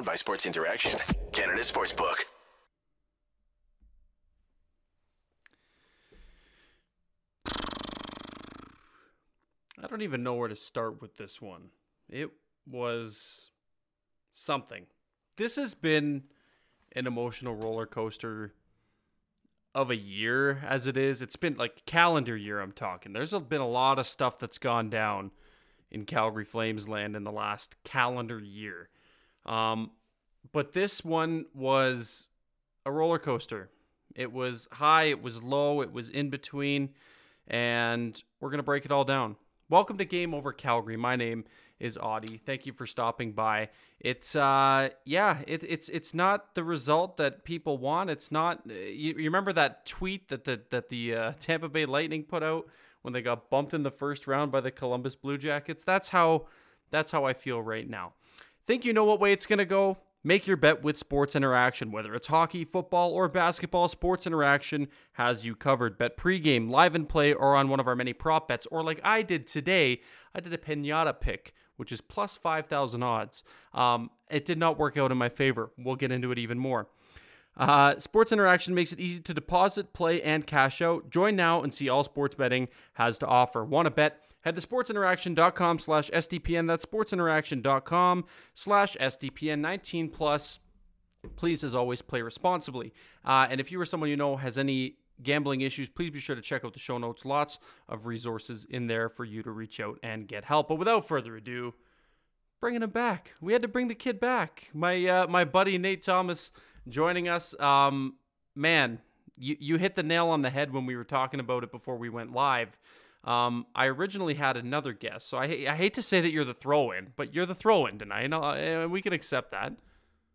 Powered by Sports Interaction, Canada Sportsbook. I don't even know where to start with this one. It was something. This has been an emotional roller coaster of a year as it is. It's been like calendar year I'm talking. There's been a lot of stuff that's gone down in Calgary Flames land in the last calendar year. Um, but this one was a roller coaster. It was high, it was low, it was in between, and we're going to break it all down. Welcome to Game Over Calgary. My name is Audie. Thank you for stopping by. It's uh yeah, it, it's it's not the result that people want. It's not you, you remember that tweet that the that the uh, Tampa Bay Lightning put out when they got bumped in the first round by the Columbus Blue Jackets? That's how that's how I feel right now. Think you know what way it's going to go? Make your bet with Sports Interaction. Whether it's hockey, football, or basketball, Sports Interaction has you covered. Bet pregame, live and play, or on one of our many prop bets. Or like I did today, I did a pinata pick, which is plus 5,000 odds. Um, it did not work out in my favor. We'll get into it even more. Uh, sports Interaction makes it easy to deposit, play, and cash out. Join now and see all sports betting has to offer. Want to bet? Head to sportsinteraction.com slash SDPN. That's sportsinteraction.com slash SDPN 19 plus. Please, as always, play responsibly. Uh, and if you or someone you know has any gambling issues, please be sure to check out the show notes. Lots of resources in there for you to reach out and get help. But without further ado, bringing him back. We had to bring the kid back. My uh, my buddy Nate Thomas joining us. Um, man, you you hit the nail on the head when we were talking about it before we went live. Um, I originally had another guest, so I, I hate to say that you're the throw-in, but you're the throw-in tonight, and uh, we can accept that.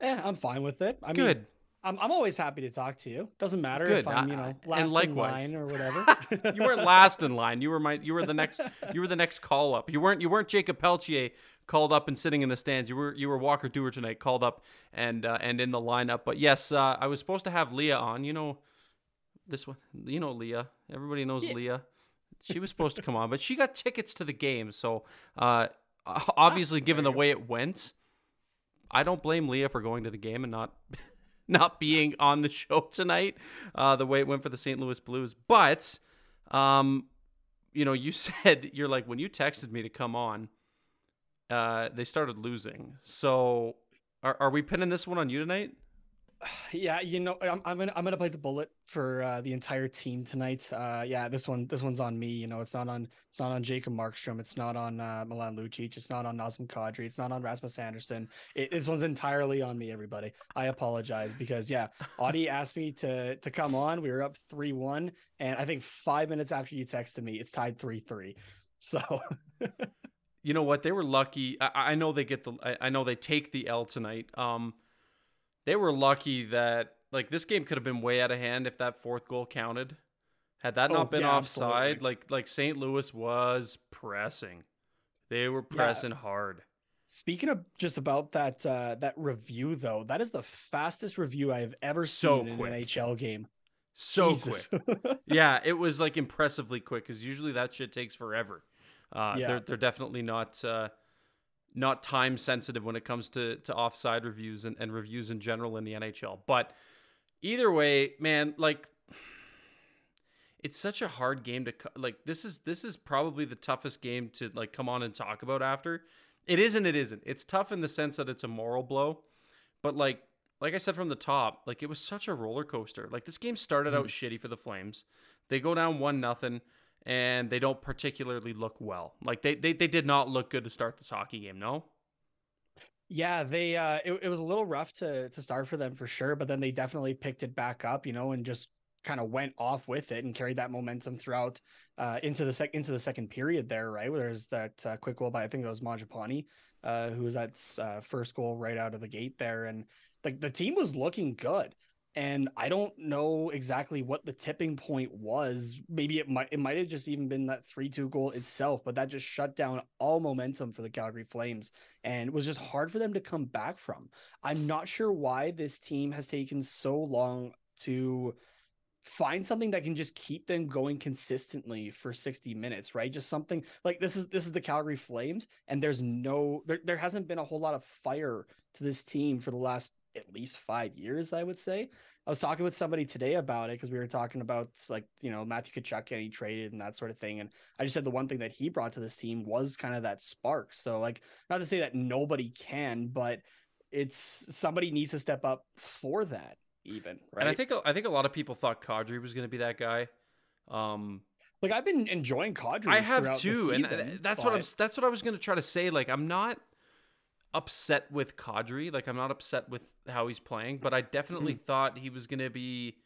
Yeah, I'm fine with it. I Good. Mean, I'm, I'm always happy to talk to you. Doesn't matter Good. if I'm you know last and likewise. in line or whatever. you weren't last in line. You were my you were the next you were the next call up. You weren't you weren't Jacob Pelletier called up and sitting in the stands. You were you were Walker Duehr tonight called up and uh, and in the lineup. But yes, uh, I was supposed to have Leah on. You know this one. You know Leah. Everybody knows yeah. Leah. She was supposed to come on, but she got tickets to the game. So uh, obviously, given the way it went, I don't blame Leah for going to the game and not not being on the show tonight. Uh, the way it went for the St. Louis Blues, but um, you know, you said you're like when you texted me to come on, uh, they started losing. So, are are we pinning this one on you tonight? Yeah, you know, I'm, I'm gonna I'm gonna play the bullet for uh, the entire team tonight. Uh, yeah, this one this one's on me. You know, it's not on it's not on Jacob Markstrom. It's not on uh, Milan Lucic. It's not on Nazem Kadri. It's not on Rasmus Andersson. It, this one's entirely on me. Everybody, I apologize because yeah, Audie asked me to to come on. We were up three one, and I think five minutes after you texted me, it's tied three three. So. you know what? They were lucky. I, I know they get the. I, I know they take the L tonight. Um they were lucky that like this game could have been way out of hand if that fourth goal counted. Had that oh, not been yeah, offside, absolutely. like like St. Louis was pressing. They were pressing yeah. hard. Speaking of just about that uh, that review though, that is the fastest review I have ever so seen quick. in an NHL game. So Jesus. quick. yeah, it was like impressively quick because usually that shit takes forever. Uh, yeah. they're they're definitely not uh, not time sensitive when it comes to to offside reviews and, and reviews in general in the NHL. But either way, man, like it's such a hard game to like this is this is probably the toughest game to like come on and talk about after. It isn't it isn't. It's tough in the sense that it's a moral blow. But like like I said from the top, like it was such a roller coaster. Like this game started mm. out shitty for the Flames. They go down one nothing and they don't particularly look well. Like they, they, they did not look good to start this hockey game, no? Yeah, they uh it, it was a little rough to to start for them for sure, but then they definitely picked it back up, you know, and just kind of went off with it and carried that momentum throughout uh into the sec into the second period there, right? Where there's that uh, quick goal by I think it was Mangiapane, uh who was that uh, first goal right out of the gate there and the the team was looking good and I don't know exactly what the tipping point was. Maybe it might it might have just even been that 3-2 goal itself, but that just shut down all momentum for the Calgary Flames and was just hard for them to come back from. I'm not sure why this team has taken so long to find something that can just keep them going consistently for 60 minutes, right? Just something like this is this is the Calgary Flames, and there's no there, there hasn't been a whole lot of fire to this team for the last at least five years, I would say. I was talking with somebody today about it because we were talking about like, you know, Matthew Tkachuk getting traded and that sort of thing. And I just said the one thing that he brought to this team was kind of that spark. So like not to say that nobody can, but it's somebody needs to step up for that even. Right. And I think I think a lot of people thought Kadri was gonna be that guy. Um like I've been enjoying Kadri. I have too, season, and that's but... what I'm. That's what I was going to try to say. Like I'm not upset with Kadri. Like I'm not upset with how he's playing, but I definitely mm-hmm. thought he was going to be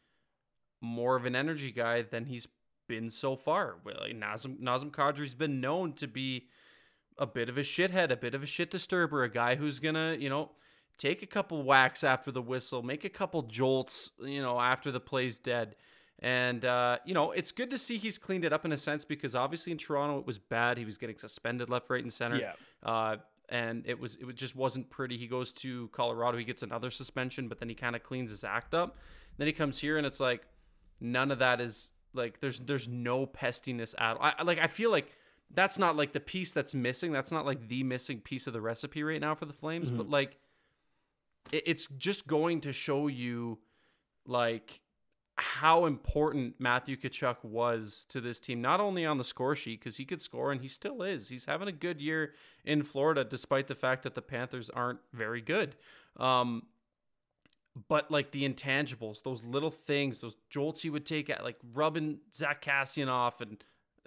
more of an energy guy than he's been so far. Like Nazem Nazem Kadri's been known to be a bit of a shithead, a bit of a shit disturber, a guy who's gonna, you know, take a couple whacks after the whistle, make a couple jolts, you know, after the play's dead. And uh, you know, it's good to see he's cleaned it up in a sense because obviously in Toronto it was bad. He was getting suspended left, right, and center. Yeah. Uh, and it was it just wasn't pretty. He goes to Colorado, he gets another suspension, but then he kind of cleans his act up. Then he comes here, and it's like none of that is like there's there's no pestiness at all. I, like I feel like that's not like the piece that's missing. That's not like the missing piece of the recipe right now for the Flames. Mm-hmm. But like it, it's just going to show you like how important Matthew Tkachuk was to this team, not only on the score sheet, because he could score and he still is. He's having a good year in Florida, despite the fact that the Panthers aren't very good. Um, but like the intangibles, those little things, those jolts he would take at like rubbing Zack Kassian off, and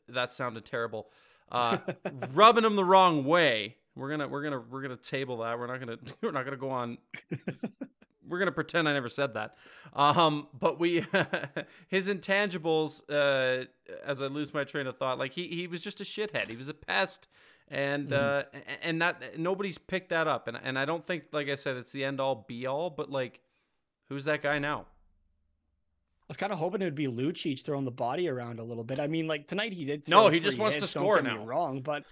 that sounded terrible. Uh, rubbing him the wrong way. We're gonna we're gonna we're gonna table that. We're not gonna we're not gonna go on we're gonna pretend I never said that. Um, but we his intangibles, uh, as I lose my train of thought, like he he was just a shithead. He was a pest, and mm-hmm. uh, and that nobody's picked that up. And and I don't think, like I said, it's the end all be all. But like, who's that guy now? I was kind of hoping it would be Lucic throwing the body around a little bit. I mean, like tonight he did. No, he just wants to score now. wrong, but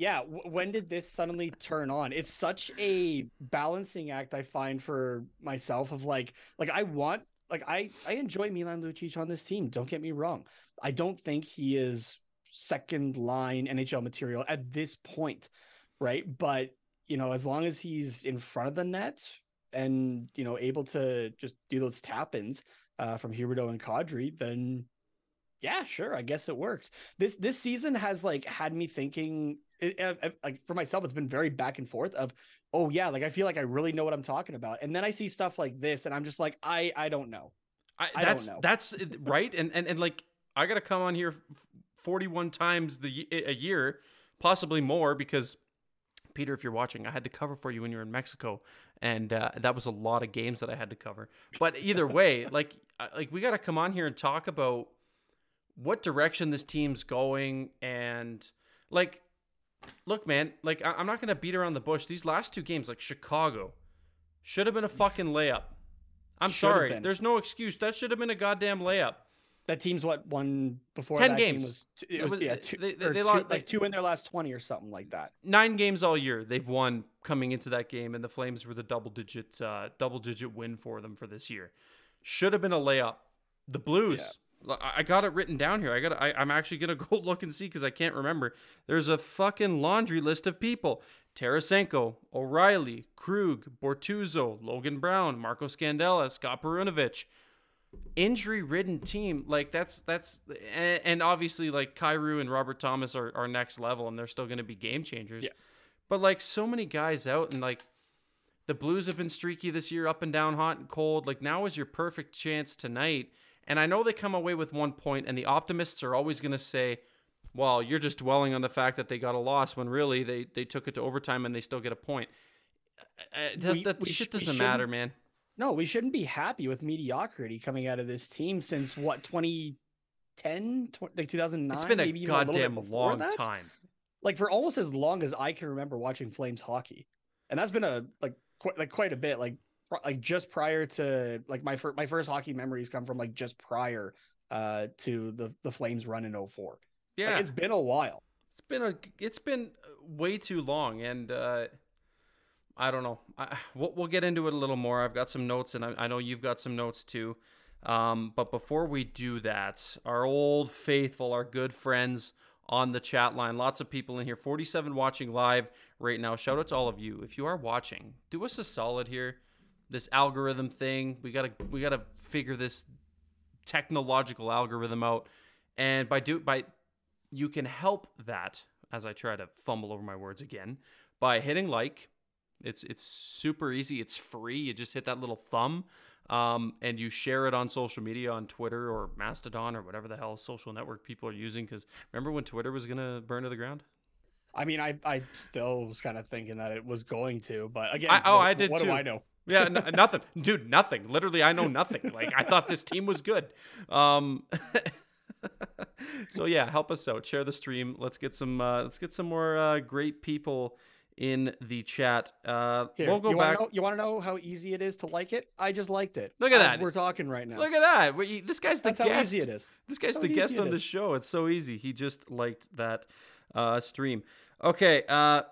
yeah w- when did this suddenly turn on? It's such a balancing act i find for myself of like like i want like i i enjoy milan lucic on this team don't get me wrong. I don't think he is second line nhl material at this point right? But you know as long as he's in front of the net and you know able to just do those tap-ins uh, from Huberdeau and Kadri, then yeah, sure, I guess it works. This this season has like had me thinking it, it, like for myself, it's been very back and forth of, oh yeah, like I feel like I really know what I'm talking about, and then I see stuff like this, and I'm just like, I I don't know. I, I that's that's right, and and and like I gotta come on here 41 times the a year, possibly more, because Peter, if you're watching, I had to cover for you when you were in Mexico, and uh, that was a lot of games that I had to cover. But either way, like like we got to come on here and talk about what direction this team's going, and like look, man, like I- am not gonna beat around the bush. These last two games, like Chicago, should have been a fucking layup. I'm Should've sorry, been. there's no excuse. That should have been a goddamn layup. That team's what won before ten that games. Was, it was, it was, yeah, two, they, they, they two, lost, like two in their last twenty or something like that. Nine games all year they've won coming into that game, and the Flames were the double digit uh, double digit win for them for this year. Should have been a layup. The Blues. Yeah I got it written down here. I got. I, I'm actually gonna go look and see because I can't remember. There's a fucking laundry list of people: Tarasenko, O'Reilly, Krug, Bortuzzo, Logan Brown, Marco Scandella, Scott Perunovich. Injury-ridden team, like that's that's, and, and obviously like Kyrou and Robert Thomas are, are next level, and they're still going to be game changers. Yeah. But like so many guys out, and like the Blues have been streaky this year, up and down, hot and cold. Like now is your perfect chance tonight and I know they come away with one point, and the optimists are always going to say, well, you're just dwelling on the fact that they got a loss when really they, they took it to overtime and they still get a point. Uh, uh we, that we shit doesn't matter, man. No, we shouldn't be happy with mediocrity coming out of this team since what, 2010, like 2009? It's been a goddamn a long that? time. Like for almost as long as I can remember watching Flames hockey. And that's been a like quite like quite a bit. Like like just prior to like my first my first hockey memories come from like just prior uh to the the Flames run in 04. Yeah. Like, it's been a while. It's been a it's been way too long and uh I don't know. I, we'll, we'll get into it a little more. I've got some notes and I, I know you've got some notes too. Um, but before we do that, our old faithful, our good friends on the chat line, lots of people in here, 47 watching live right now. Shout out to all of you. If you are watching, do us a solid here. This algorithm thing, we gotta we gotta figure this technological algorithm out. And by do by you can help that as I try to fumble over my words again by hitting like. It's it's super easy. It's free. You just hit that little thumb, um, and you share it on social media, on Twitter or Mastodon or whatever the hell social network people are using. Because remember when Twitter was gonna burn to the ground? I mean, I I still was kind of thinking that it was going to, but again, I- oh, what, I did What too. do I know? Yeah, n- nothing, dude. Nothing. Literally, I know nothing. Like I thought this team was good. Um, so yeah, help us out. Share the stream. Let's get some. Uh, let's get some more uh, great people in the chat. Uh, Here, we'll go you back. Wanna know, you want to know how easy it is to like it? I just liked it. Look at that. We're talking right now. Look at that. We, this guy's the That's how guest. easy it is. This guy's So the guest on the show. It's so easy. He just liked that uh, stream. Okay. Uh,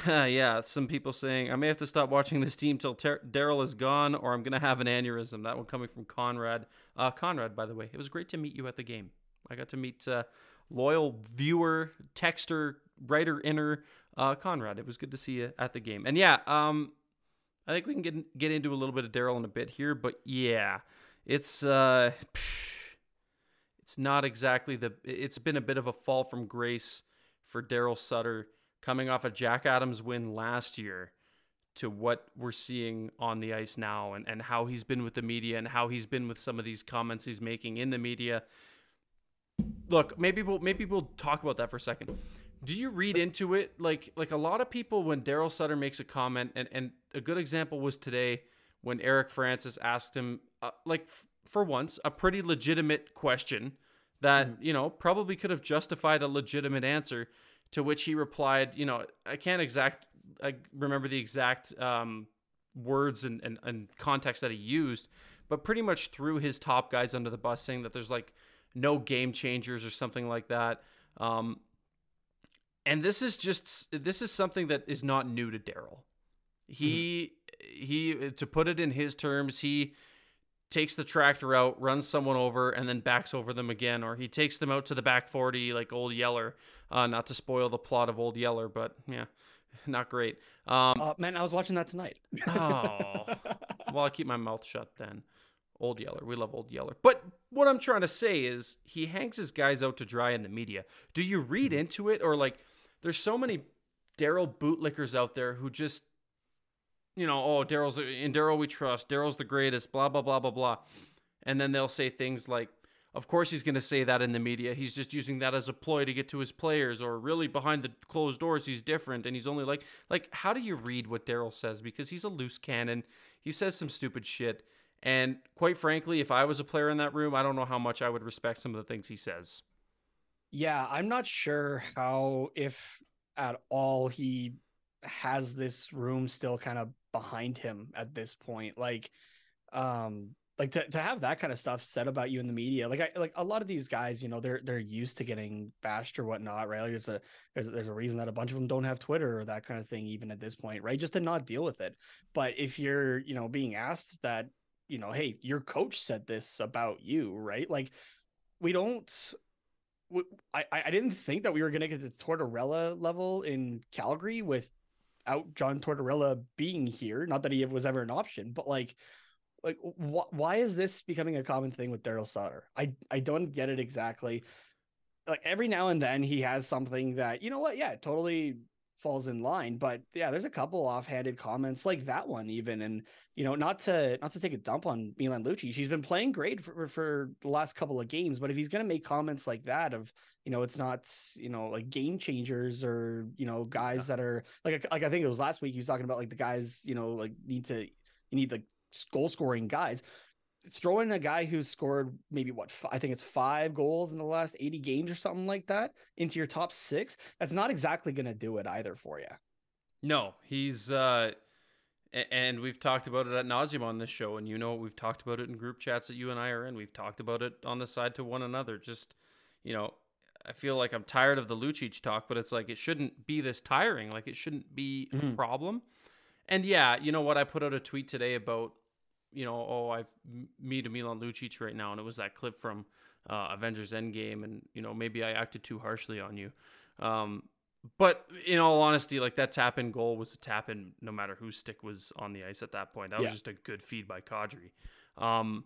yeah, some people saying I may have to stop watching this team till Ter- Daryl is gone, or I'm gonna have an aneurysm. That one coming from Conrad. Uh, Conrad, by the way, it was great to meet you at the game. I got to meet uh, loyal viewer, texter, writer, inner uh, Conrad. It was good to see you at the game. And yeah, um, I think we can get get into a little bit of Daryl in a bit here, but yeah, it's uh, it's not exactly the. It's been a bit of a fall from grace for Daryl Sutter coming off a Jack Adams win last year to what we're seeing on the ice now and, and how he's been with the media and how he's been with some of these comments he's making in the media. Look, maybe we'll maybe we'll talk about that for a second. Do you read into it like like a lot of people when Daryl Sutter makes a comment and and a good example was today when Eric Francis asked him uh, like f- for once a pretty legitimate question that you know probably could have justified a legitimate answer to which he replied you know I can't exact I remember the exact um, words and, and, and context that he used but pretty much threw his top guys under the bus saying that there's like no game changers or something like that um, and this is just this is something that is not new to Daryl. He he to put it in his terms, he takes the tractor out, runs someone over, and then backs over them again, or he takes them out to the back forty like Old Yeller. Uh, not to spoil the plot of Old Yeller, but yeah, not great. Um, Uh, man, I was watching that tonight. oh, well, I'll keep my mouth shut then. Old Yeller. We love Old Yeller. But what I'm trying to say is he hangs his guys out to dry in the media. Do you read into it or like there's so many Daryl bootlickers out there who just you know, oh, Daryl's in Daryl we trust. Daryl's the greatest, blah blah blah blah blah. And then they'll say things like of course he's going to say that in the media. He's just using that as a ploy to get to his players or really behind the closed doors he's different and he's only like like how do you read what Daryl says because he's a loose cannon. He says some stupid shit and quite frankly, if I was a player in that room, I don't know how much I would respect some of the things he says. Yeah, I'm not sure how, if at all, he has this room still kind of behind him at this point. Like, um, like to, to have that kind of stuff said about you in the media, like I like a lot of these guys, you know, they're they're used to getting bashed or whatnot, right? Like there's a there's there's a reason that a bunch of them don't have Twitter or that kind of thing, even at this point, right? Just to not deal with it. But if you're, you know, being asked that, you know, hey, your coach said this about you, right? Like, we don't I I didn't think that we were going to get to Tortorella level in Calgary without John Tortorella being here. Not that he was ever an option, but like, like wh- why is this becoming a common thing with Daryl Sutter? I I don't get it exactly. Like every now and then he has something that you know what, yeah, totally falls in line. But yeah, there's a couple offhanded comments like that one even, and you know, not to not to take a dump on Milan Lucic. She's been playing great for for the last couple of games, but if he's gonna make comments like that of you know, it's not you know like game changers or you know guys that are like like I think it was last week he was talking about like the guys you know like need to you need like goal scoring guys. Throw in a guy who's scored maybe what f- I think it's five goals in the last 80 games or something like that into your top six. That's not exactly going to do it either for you. No, he's uh and we've talked about it at nauseum on this show, and you know we've talked about it in group chats that you and I are in. We've talked about it on the side to one another. Just you know, I feel like I'm tired of the Lucic talk, but it's like it shouldn't be this tiring. Like it shouldn't be a Mhm. problem. And yeah, you know what? I put out a tweet today about you know, oh, I me to Milan Lucic right now, and it was that clip from uh, Avengers Endgame, and you know, maybe I acted too harshly on you. Um, but in all honesty, like that tap in goal was a tap in no matter whose stick was on the ice at that point. That was just a good feed by Kadri. Um,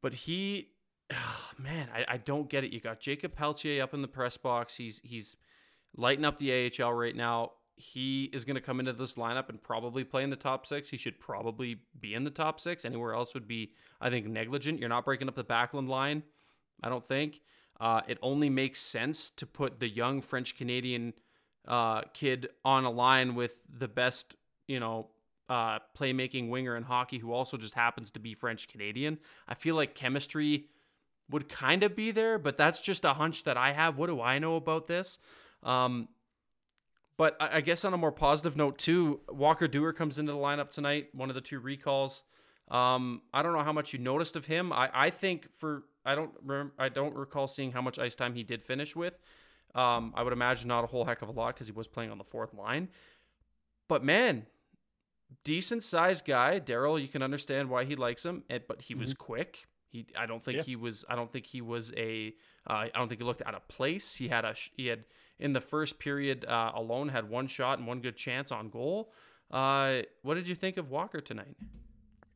but he, man, I, I don't get it. You got Jacob Pelletier up in the press box. He's he's lighting up the AHL right now. He is going to come into this lineup and probably play in the top six. He should probably be in the top six. Anywhere else would be, I think, negligent. You're not breaking up the Backlund line, I don't think. Uh, it only makes sense to put the young French Canadian uh, kid on a line with the best, you know, uh, playmaking winger in hockey who also just happens to be French Canadian. I feel like chemistry would kind of be there, but that's just a hunch that I have. What do I know about this? Um, but I, I guess on a more positive note too, Walker Duehr comes into the lineup tonight. One of the two recalls. Um, I don't know how much you noticed of him. I, I think for I don't remember, I don't recall seeing how much ice time he did finish with. Um, I would imagine not a whole heck of a lot because he was playing on the fourth line. But man, decent sized guy. Daryl, you can understand why he likes him, and, but he was quick. He, I don't think Yeah. he was. I don't think he was a. Uh, I don't think he looked out of place. He had a. He had in the first period uh, alone had one shot and one good chance on goal. Uh, what did you think of Walker tonight?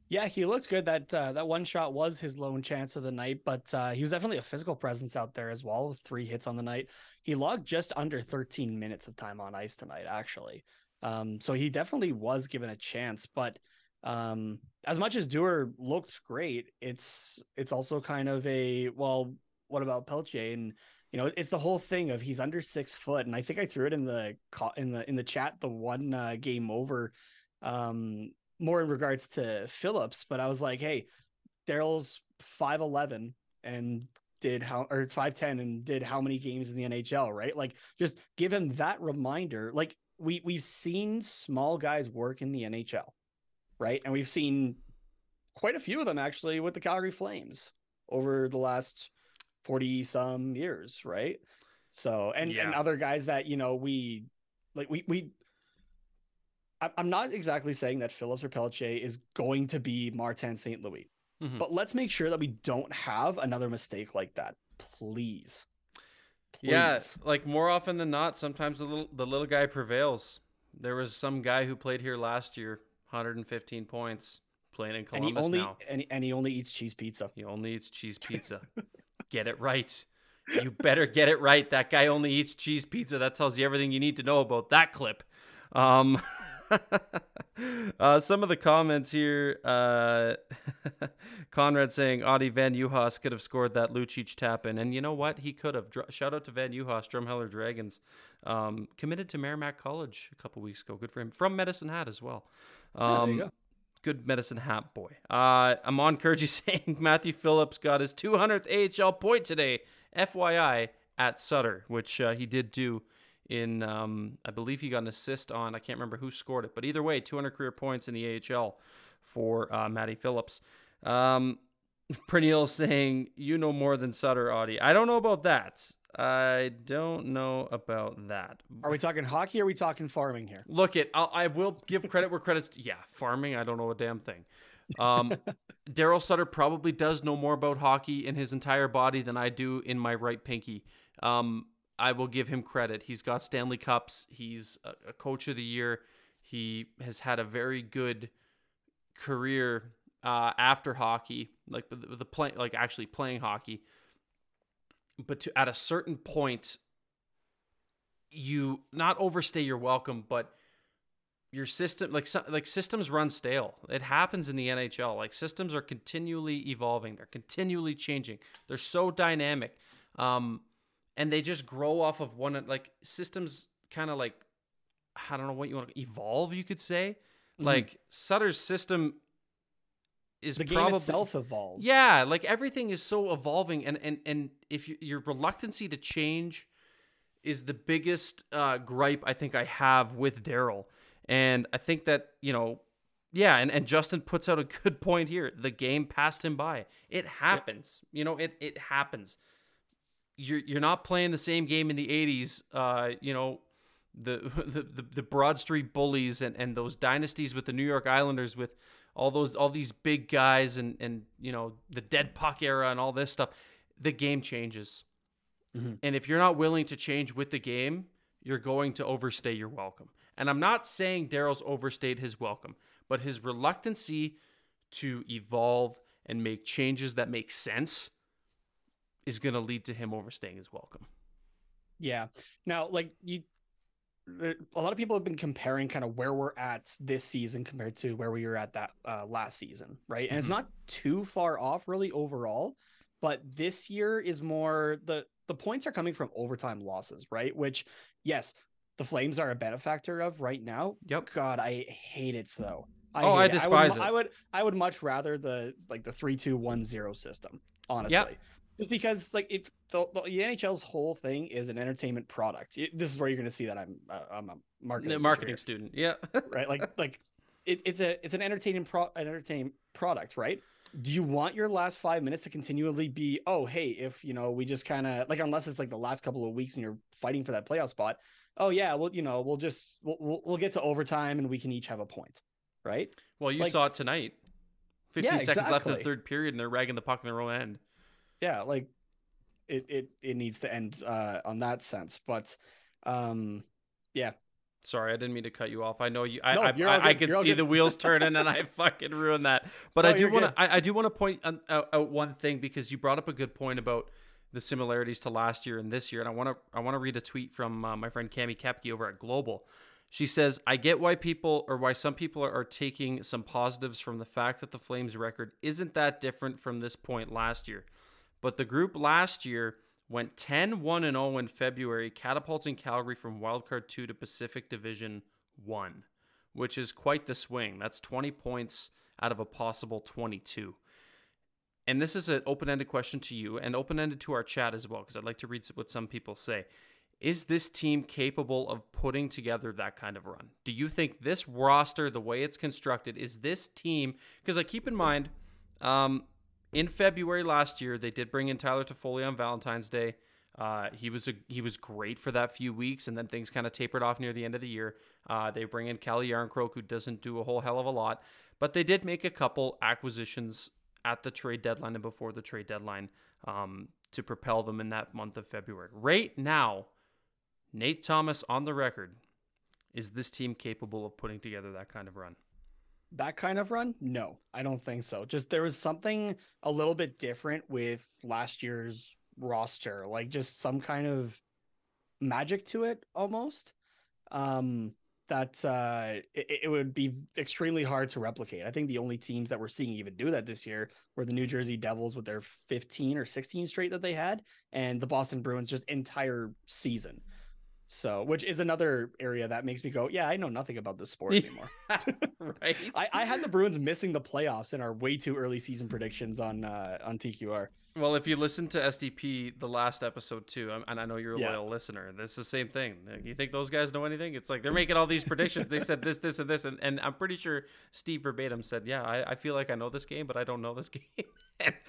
Yeah, he looked good. That uh, that one shot was his lone chance of the night, but uh, he was definitely a physical presence out there as well. With three hits on the night, he logged just under 13 minutes of time on ice tonight, actually. Um, so he definitely was given a chance. But um, as much as Duehr looked great, it's it's also kind of a well, what about Pelletier? And you know, it's the whole thing of he's under six foot, and I think I threw it in the in the in the chat the one uh, game over um more in regards to Phillips, but I was like, hey, Daryl's five eleven and did how or five ten and did how many games in the NHL, right? Like just give him that reminder. Like we we've seen small guys work in the NHL, right? And we've seen quite a few of them actually with the Calgary Flames over the last 40 some years, right? So and, and other guys that, you know, we like we we I'm not exactly saying that Phillips or Pelletier is going to be Martin St. Louis, Mhm. but let's make sure that we don't have another mistake like that, please. Yeah, like more often than not, sometimes the little the little guy prevails. There was some guy who played here last year, 115 points, playing in and he Columbus only now. and, and he only eats cheese pizza. He only eats cheese pizza. get it right. You better get it right. That guy only eats cheese pizza. That tells you everything you need to know about that clip. Um, uh, some of the comments here uh, Conrad saying Audie Van Uhas could have scored that Lucic tap in. And you know what? He could have. Dr- Shout out to Van Uhas, Drumheller Dragons. Um, committed to Merrimack College a couple weeks ago. Good for him. From Medicine Hat as well. Yeah, there Um, you go. Good medicine hat boy. Uh, Amon Kurji saying Matthew Phillips got his 200th AHL point today, FYI, at Sutter, which uh, he did do in, um, I believe he got an assist on, I can't remember who scored it, but either way, 200 career points in the AHL for uh, Matty Phillips. Um, saying, you know more than Sutter, Audie. I don't know about that. I don't know about that. Are we talking hockey or are we talking farming here? Look, it. I'll, I will give credit where credit's. Yeah, farming. I don't know a damn thing. Um, Daryl Sutter probably does know more about hockey in his entire body than I do in my right pinky. Um, I will give him credit. He's got Stanley Cups. He's a, a coach of the year. He has had a very good career uh, after hockey, like the, the play, like actually playing hockey. But to, at a certain point, you not overstay your welcome, but your system like like systems run stale. It happens in the NHL. Like systems are continually evolving. They're continually changing. They're so dynamic. Um and they just grow off of one like systems kind of like I don't know what you want to evolve, you could say. Mhm. Like Sutter's system is the game probably itself evolves. yeah, like everything is so evolving, and and and if you, your reluctancy to change is the biggest uh, gripe I think I have with Daryl, and I think that you know, yeah, and, and Justin puts out a good point here. The game passed him by. It happens, you know, it it happens. You're you're not playing the same game in the '80s, uh, you know. The, the the the Broad Street Bullies and, and those dynasties with the New York Islanders with all those all these big guys and and you know the dead puck era and all this stuff, the game changes. Mhm. And if you're not willing to change with the game, you're going to overstay your welcome. And I'm not saying Daryl's overstayed his welcome, but his reluctancy to evolve and make changes that make sense is going to lead to him overstaying his welcome. Yeah. Now, like you, a lot of people have been comparing kind of where we're at this season compared to where we were at that uh, last season, right? And it's Mhm. not too far off, really, overall. But this year is more the the points are coming from overtime losses, right? Which, yes, the Flames are a benefactor of right now. Yep. God, I hate it though. Oh, I hate it. despise would, it. I would I would much rather the like the three two one zero system, honestly. Just because like it the, the NHL's whole thing is an entertainment product. It- this is where you're going to see that I'm uh, I'm a marketing The marketing student. Yeah. right? Like like it, it's a it's an entertaining pro an entertaining product, right? Do you want your last five minutes to continually be oh hey if you know we just kind of like unless it's like the last couple of weeks and you're fighting for that playoff spot oh yeah well you know we'll just we'll we'll, we'll get to overtime and we can each have a point right well, you Like- saw it tonight. 15 Yeah, seconds left in the third period, and they're ragging the puck in their own end. Yeah like it it it needs to end uh on that sense but um yeah. Sorry, I didn't mean to cut you off. I know you. I No, I, I, I could see the wheels turning, and I fucking ruined that. But No, I do want to. I, I do want to point out, out one thing because you brought up a good point about the similarities to last year and this year, and I want to. I want to read a tweet from uh, my friend Cami Kepke over at Global. She says, "I get why people or why some people are, are taking some positives from the fact that the Flames' record isn't that different from this point last year, but the group last year." Went 10 1 and 0 in February, catapulting Calgary from wildcard 2 to Pacific Division 1, which is quite the swing. That's 20 points out of a possible 22. And this is an open ended question to you and open ended to our chat as well, because I'd like to read what some people say. Is this team capable of putting together that kind of run? Do you think this roster, the way it's constructed, is this team? Because I keep in mind, um, in February last year, they did bring in Tyler Toffoli on Valentine's Day. Uh, he was a, he was great for that few weeks, and then things kind of tapered off near the end of the year. Uh, they bring in Calle Järnkrok, who doesn't do a whole hell of a lot, but they did make a couple acquisitions at the trade deadline and before the trade deadline um, to propel them in that month of February. Right now, Nate Thomas on the record is this team capable of putting together that kind of run? That kind of run? No i don't think so. Just there was something a little bit different with last year's roster like just some kind of magic to it almost. Um that uh it, it would be extremely hard to replicate. I think the only teams that we're seeing even do that this year were the new jersey devils with their 15 or 16 straight that they had and the boston bruins just entire season so which is another area that makes me go yeah i know nothing about this sport anymore right? I, I had the Bruins missing the playoffs in our way too early season predictions on uh, on TQR. Well, if you listen to SDP the last episode too, and I know you're a Yeah. loyal listener, this is the same thing. You think those guys know anything? It's like they're making all these predictions. They said this, this, and this, and, and I'm pretty sure Steve verbatim said, "Yeah, I, I feel like I know this game, but I don't know this game."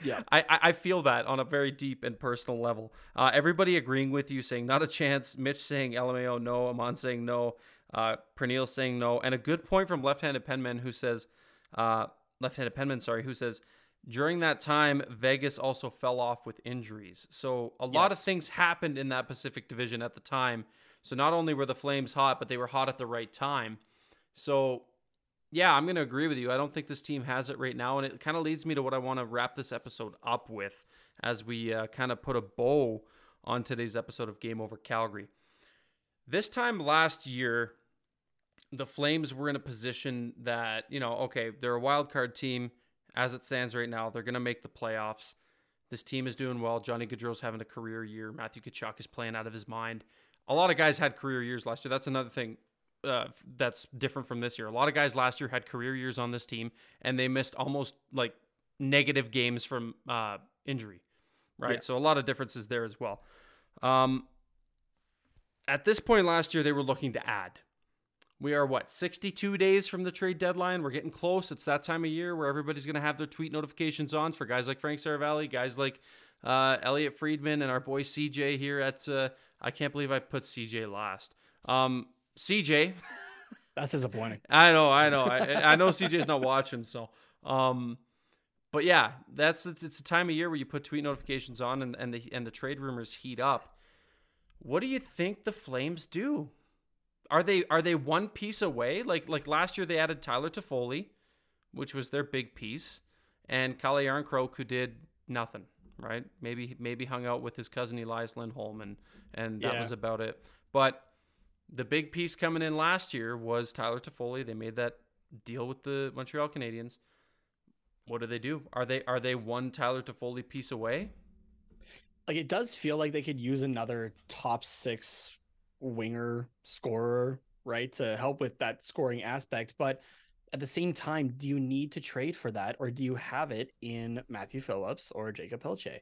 Yeah. I, I I feel that on a very deep and personal level. Uh, everybody agreeing with you, saying not a chance. Mitch saying LMAO no. Amon saying no. Uh, Pernille saying no. And a good point from left-handed penman who says, uh, left-handed penman, sorry, who says during that time Vegas also fell off with injuries. So a lot of things happened in that Pacific Division at the time. So not only were the Flames hot, but they were hot at the right time. So yeah, I'm going to agree with you. I don't think this team has it right now. And it kind of leads me to what I want to wrap this episode up with as we uh, kind of put a bow on today's episode of Game Over Calgary. This time last year, the Flames were in a position that, you know, okay, they're a wild card team as it stands right now. They're going to make the playoffs. This team is doing well. Johnny Gaudreau's having a career year. Matthew Tkachuk is playing out of his mind. A lot of guys had career years last year. That's another thing uh, that's different from this year. A lot of guys last year had career years on this team, and they missed almost like negative games from uh, injury, right? Yeah. So a lot of differences there as well. Um, at this point last year, they were looking to add. We are what 62 days from the trade deadline. We're getting close. It's that time of year where everybody's going to have their tweet notifications on for guys like Frank Seravalli, guys like uh, Elliotte Friedman, and our boy CJ here at. Uh, I can't believe I put CJ last. Um, CJ, That's disappointing. I know, I know. I, I know CJ's not watching, so um but yeah, that's it's, it's a time of year where you put tweet notifications on and, and the and the trade rumors heat up. What do you think the Flames do? Are they are they one piece away? Like like last year they added Tyler Toffoli, which was their big piece, and Calle Järnkrok who did nothing, right? Maybe maybe hung out with his cousin Elias Lindholm and and that Yeah. was about it. But the big piece coming in last year was Tyler Toffoli. They made that deal with the Montreal Canadiens. What do they do? Are they are they one Tyler Toffoli piece away? Like it does feel like they could use another top six winger scorer, right, to help with that scoring aspect. But at the same time, do you need to trade for that, or do you have it in Matthew Phillips or Jacob Pelletier?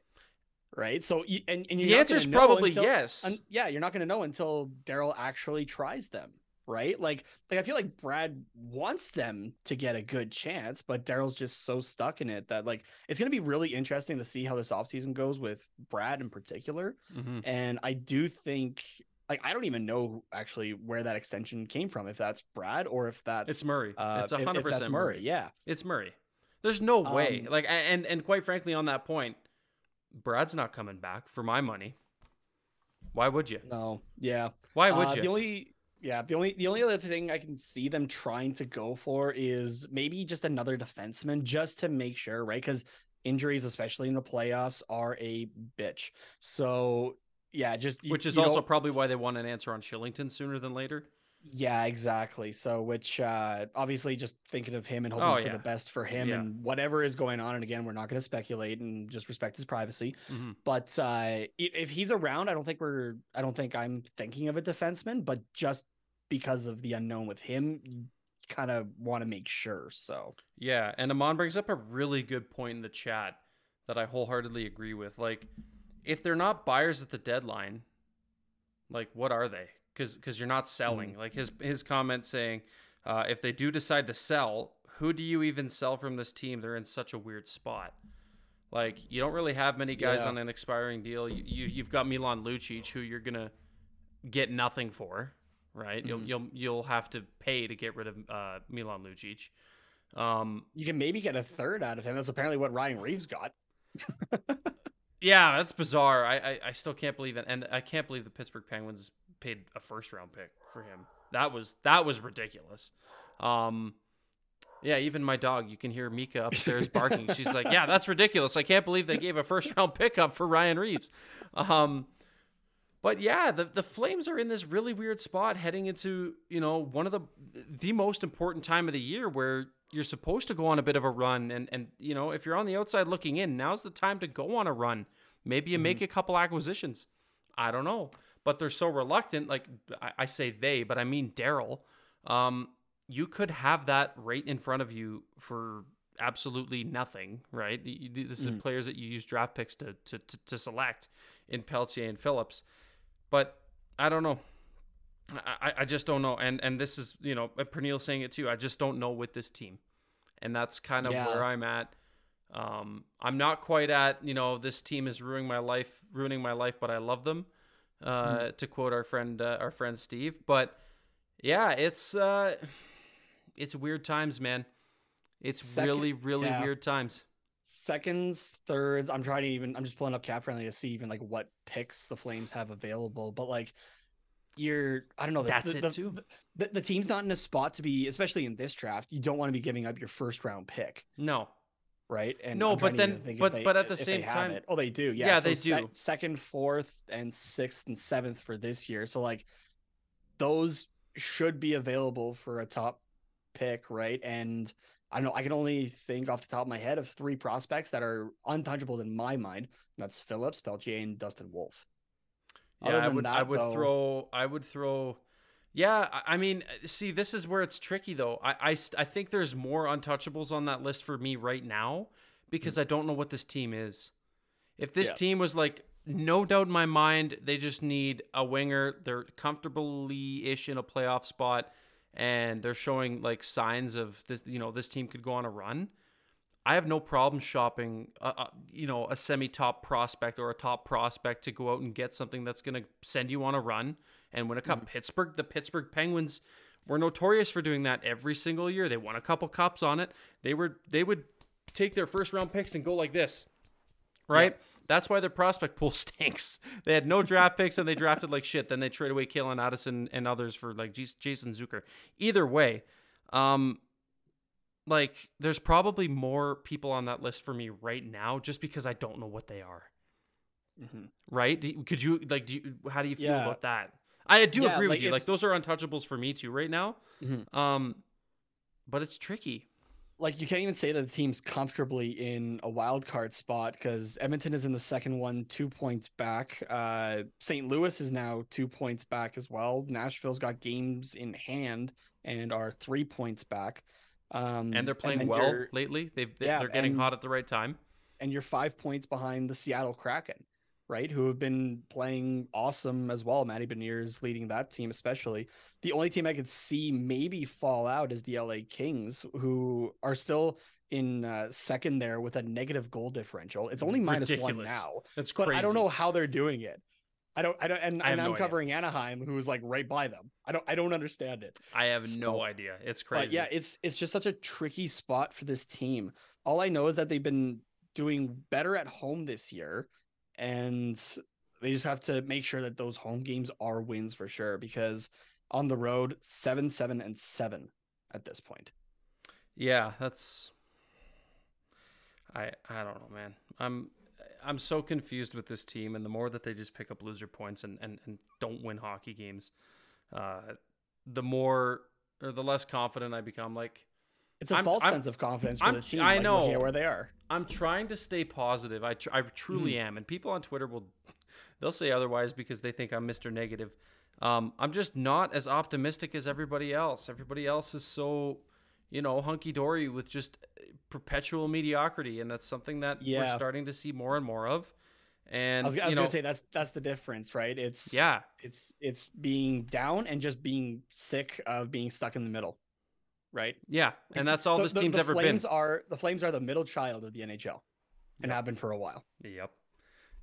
Right. So you, and, and you're The answer is probably until- yes. un- yeah, you're not going to know until Daryl actually tries them, right? Like, like I feel like Brad wants them to get a good chance, but Daryl's just so stuck in it that like it's going to be really interesting to see how this offseason goes with Brad in particular. Mhm. And I do think like I don't even know actually where that extension came from, if that's Brad or if that's It's Murray. uh, it's hundred percent Murray. Murray. Yeah. It's Murray. There's no way. Um, like and and quite frankly, on that point, Brad's not coming back for my money. Why would you? No. Yeah. Why would Uh, you? The only yeah, the only the only other thing I can see them trying to go for is maybe just another defenseman just to make sure, right? Because injuries, especially in the playoffs, are a bitch. So yeah, just you- Which is you also don't- probably why they want an answer on Kylington sooner than later. yeah, exactly. So which uh obviously just thinking of him and hoping Oh, for yeah. the best for him Yeah. and whatever is going on. And again, we're not going to speculate and just respect his privacy. Mhm. But uh, if he's around, I don't think we're. I don't think I'm thinking of a defenseman. But just because of the unknown with him, kind of want to make sure. So Yeah, and Amon brings up a really good point in the chat that I wholeheartedly agree with. Like, if they're not buyers at the deadline, like what are they? Because because you're not selling. Like his his comment saying, uh, if they do decide to sell, who do you even sell from this team? They're in such a weird spot. Like you don't really have many guys Yeah. on an expiring deal. You, you you've got Milan Lucic, who you're gonna get nothing for, right? You'll Mhm. you'll you'll have to pay to get rid of uh, Milan Lucic. Um, you can maybe get a third out of him. That's apparently what Ryan Reaves got. Yeah, that's bizarre. I, I, I still can't believe it, and I can't believe the Pittsburgh Penguins paid a first round pick for him. That was that was ridiculous. Um, yeah, even my dog, you can hear Mika upstairs barking. She's like, "Yeah, that's ridiculous. I can't believe they gave a first round pickup for Ryan Reaves." Um, but yeah, the the Flames are in this really weird spot heading into you know one of the the most important time of the year where you're supposed to go on a bit of a run and and you know if you're on the outside looking in, now's the time to go on a run. Maybe you make a couple acquisitions. I don't know, but they're so reluctant. Like I, I say they, but I mean Daryl. Um, you could have that right in front of you for absolutely nothing, right? This is Mhm. players that you use draft picks to, to, to, to select in Pelletier and Phillips. But I don't know. I, I- just don't know. And and this is, you know, Pernille saying it too. I just don't know with this team. And that's kind of Yeah. where I'm at. Um, I'm not quite at, you know, this team is ruining my life, ruining my life, but I love them. Uh, to quote our friend, uh, our friend Steve. But yeah, it's uh, it's weird times, man. It's Second- really, really yeah. weird times. Seconds, thirds. I'm trying to even. I'm just pulling up cap friendly to see even like what picks the Flames have available. But like, you're. I don't know. the- That's the, it the, too. The, the team's not in a spot to be, especially in this draft. You don't want to be giving up your first round pick. No, right? And No, but trying to even then- but- they- but at the same time- it. oh, they do. Yeah, Yeah, so they do. second, fourth, and sixth and seventh for this year. So like, those should be available for a top pick, right? And I don't know. I can only think off the top of my head of three prospects that are untouchables in my mind. That's Phillips, Pelletier, and Dustin Wolf. Yeah, I would. I would though- throw. I would throw. Yeah, I- mean, see, this is where it's tricky, though. I, I, I think there's more untouchables on that list for me right now because I don't know what this team is. If this Yeah. team was like, no doubt in my mind, they just need a winger. They're comfortably ish in a playoff spot, and they're showing like signs of this. You know, this team could go on a run. I have no problem shopping, uh, uh, you know, a semi-top prospect or a top prospect to go out and get something that's going to send you on a run and win a cup. Pittsburgh, the Pittsburgh Penguins were notorious for doing that every single year. They won a couple cups on it. They were they would take their first round picks and go like this. Right? That's why their prospect pool stinks. They had no draft picks and they drafted like shit. Then they trade away Calen Addison and others for like Jason Zucker. Either way, um, like there's probably more people on that list for me right now just because I don't know what they are. Mm-hmm. Right? Do, could you like? Do you, how do you feel Yeah. about that? I do Yeah, agree with like, you. Like those are untouchables for me too right now. Mhm. Um, but it's tricky. like you can't even say that the team's comfortably in a wild card spot because Edmonton is in the second one, two points back. Uh, St. Louis is now two points back as well. Nashville's got games in hand and are three points back. Um, And they're playing then well lately. They've they, Yeah, they're getting and- hot at the right time. and you're five points behind the Seattle Kraken, right? Who have been playing awesome as well. Matty Beniers leading that team, especially. The only team I could see maybe fall out is the LA Kings, who are still in uh, second there with a negative goal differential. It's only minus one now, That's but crazy. I don't know how they're doing it. I don't, I don't, and, I and no I'm idea. covering Anaheim, who's like right by them. I don't, I don't understand it. I have no idea. It's crazy. But yeah, it's it's just such a tricky spot for this team. All I know is that they've been doing better at home this year, and they just have to make sure that those home games are wins for sure. Because on the road, seven, seven, and seven at this point. Yeah, that's I I don't know, man. I'm I'm so confused with this team and the more that they just pick up loser points and and, and don't win hockey games, uh the more or the less confident I become like It's a I'm- false I'm- sense of confidence for I'm- the team. I like, know. where they are. I'm trying to stay positive. I, tr- I truly Mm-hmm. am. And people on Twitter will, they'll say otherwise because they think I'm Mr. Negative. Um, I'm just not as optimistic as everybody else. Everybody else is so, you know, hunky dory with just perpetual mediocrity. And that's something that we're starting to see more and more of. And, I was, I you was know, gonna say that's that's the difference, right? It's yeah, it's it's being down and just being sick of being stuck in the middle, right? yeah. And that's all The- this the- team's the ever been. Flames Are the Flames are the middle child of the NHL, and Yep. have been for a while. Yep.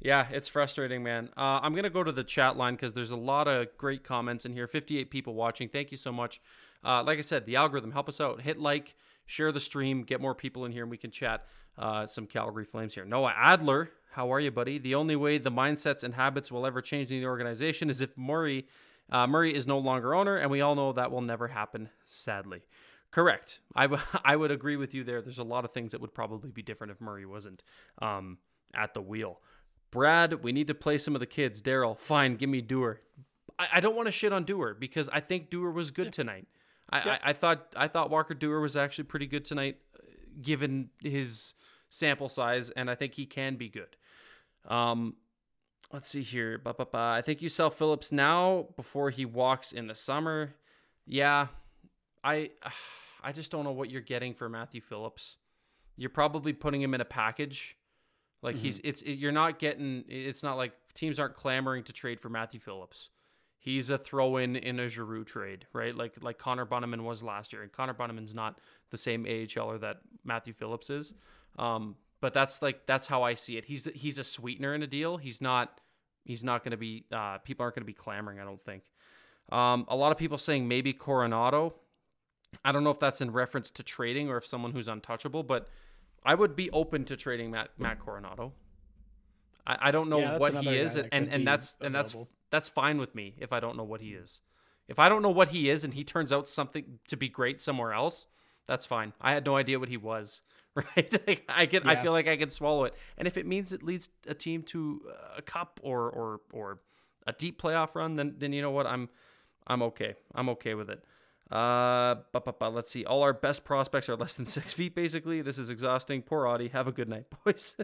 Yeah, it's frustrating, man. Uh, I'm going to go to the chat line because there's a lot of great comments in here. 58 people watching. Thank you so much. Uh, like I said, the algorithm, help us out. Hit like, share the stream, get more people in here, and we can chat uh, some Calgary Flames here. Noah Adler, how are you, buddy? The only way the mindsets and habits will ever change in the organization is if Murray, uh, Murray is no longer owner, and we all know that will never happen, sadly. Correct. I, w- I would agree with you there. There's a lot of things that would probably be different if Murray wasn't um, at the wheel. Brad, we need to play some of the kids. Daryl, fine, give me Duehr. I, I don't want to shit on Duehr because I think Duehr was good tonight. I, Yeah. I, I thought I thought Walker Duehr was actually pretty good tonight, uh, given his sample size, and I think he can be good. Um, let's see here. Ba, ba, ba. I think you sell Phillips now before he walks in the summer. Yeah, I I just don't know what you're getting for Matthew Phillips. You're probably putting him in a package. Like he's it's it, you're not getting it's not like teams aren't clamoring to trade for Matthew Phillips. He's a throw in in a Giroux trade, right? Like like Connor Bunnaman was last year, and Connor Bunnaman's not the same AHLer that Matthew Phillips is. Um, but that's like that's how I see it. He's he's a sweetener in a deal. He's not he's not going to be uh, people aren't going to be clamoring. I don't think. Um, a lot of people saying maybe Coronato. I don't know if that's in reference to trading or if someone who's untouchable, but I would be open to trading Matt Matt Coronato. I, I don't know Yeah, what he is, and and be that's and that's available. That's fine with me if I don't know what he is. If I don't know what he is and he turns out something to be great somewhere else, that's fine. I had no idea what he was. Right? Like, I can. I feel like I can swallow it. And if it means it leads a team to uh, a cup or or or a deep playoff run, then then you know what I'm I'm okay. I'm okay with it. Uh, ba, ba, ba, let's see. All our best prospects are less than six feet, basically. This is exhausting. Poor Audie. Have a good night, boys.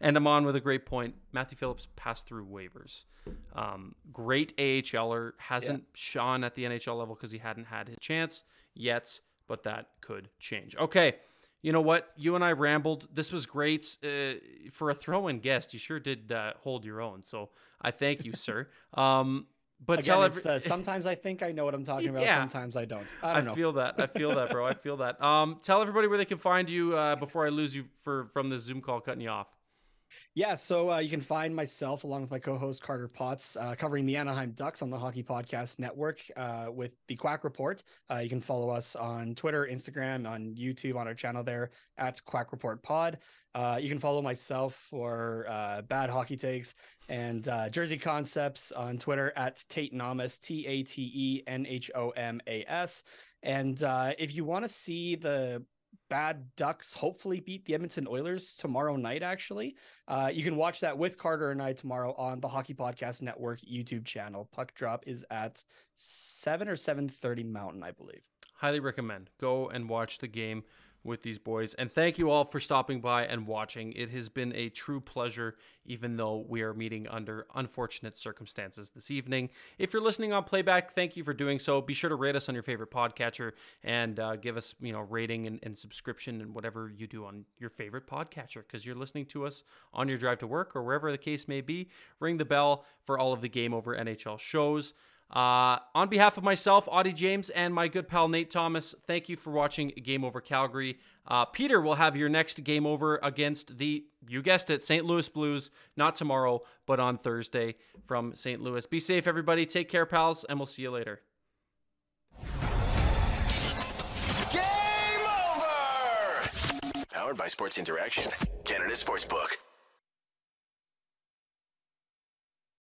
and I'm on with a great point. Matthew Phillips passed through waivers. Um, great AHLer. Hasn't shone at the NHL level because he hadn't had his chance yet, but that could change. Okay. You know what? You and I rambled. This was great. Uh, for a throw in guest, you sure did uh, hold your own. So I thank you, sir. Um, but Again, tell every- the, sometimes I think I know what I'm talking about. Yeah. Sometimes I don't. I I, don't know. feel that. I feel that, bro. I feel that. Um, tell everybody where they can find you uh, before I lose you for from the Zoom call cutting you off. Yeah, so uh, you can find myself along with my co-host Carter Potts uh, covering the Anaheim Ducks on the Hockey Podcast Network uh, with the Quack Report. Uh, you can follow us on Twitter, Instagram, on YouTube on our channel there at Quack Report Pod. Uh, you can follow myself for uh, bad hockey takes and Jersey Concepts on Twitter at Tate Nomas, T A T E N H O M A S. And if you want to see the bad Ducks hopefully beat the Edmonton Oilers tomorrow night. Actually, uh, you can watch that with Carter and I tomorrow on the Hockey Podcast Network YouTube channel. Puck drop is at seven or seven thirty Mountain, I believe. Highly recommend. Go and watch the game with these boys. And thank you all for stopping by and watching. It has been a true pleasure, even though we are meeting under unfortunate circumstances this evening. If you're listening on playback, thank you for doing so. Be sure to rate us on your favorite podcatcher and uh, give us, you know, rating and, and subscription and whatever you do on your favorite podcatcher because you're listening to us on your drive to work or wherever the case may be. Ring the bell for all of the Game Over NHL shows. Uh, on behalf of myself, Audie James, and my good pal Nate Thomas, thank you for watching Game Over Calgary. Uh, Peter will have your next game over against the, you guessed it, St. Louis Blues, not tomorrow, but on Thursday from St. Louis. Be safe, everybody. Take care, pals, and we'll see you later. Game over! Powered by Sports Interaction, Canada Sportsbook.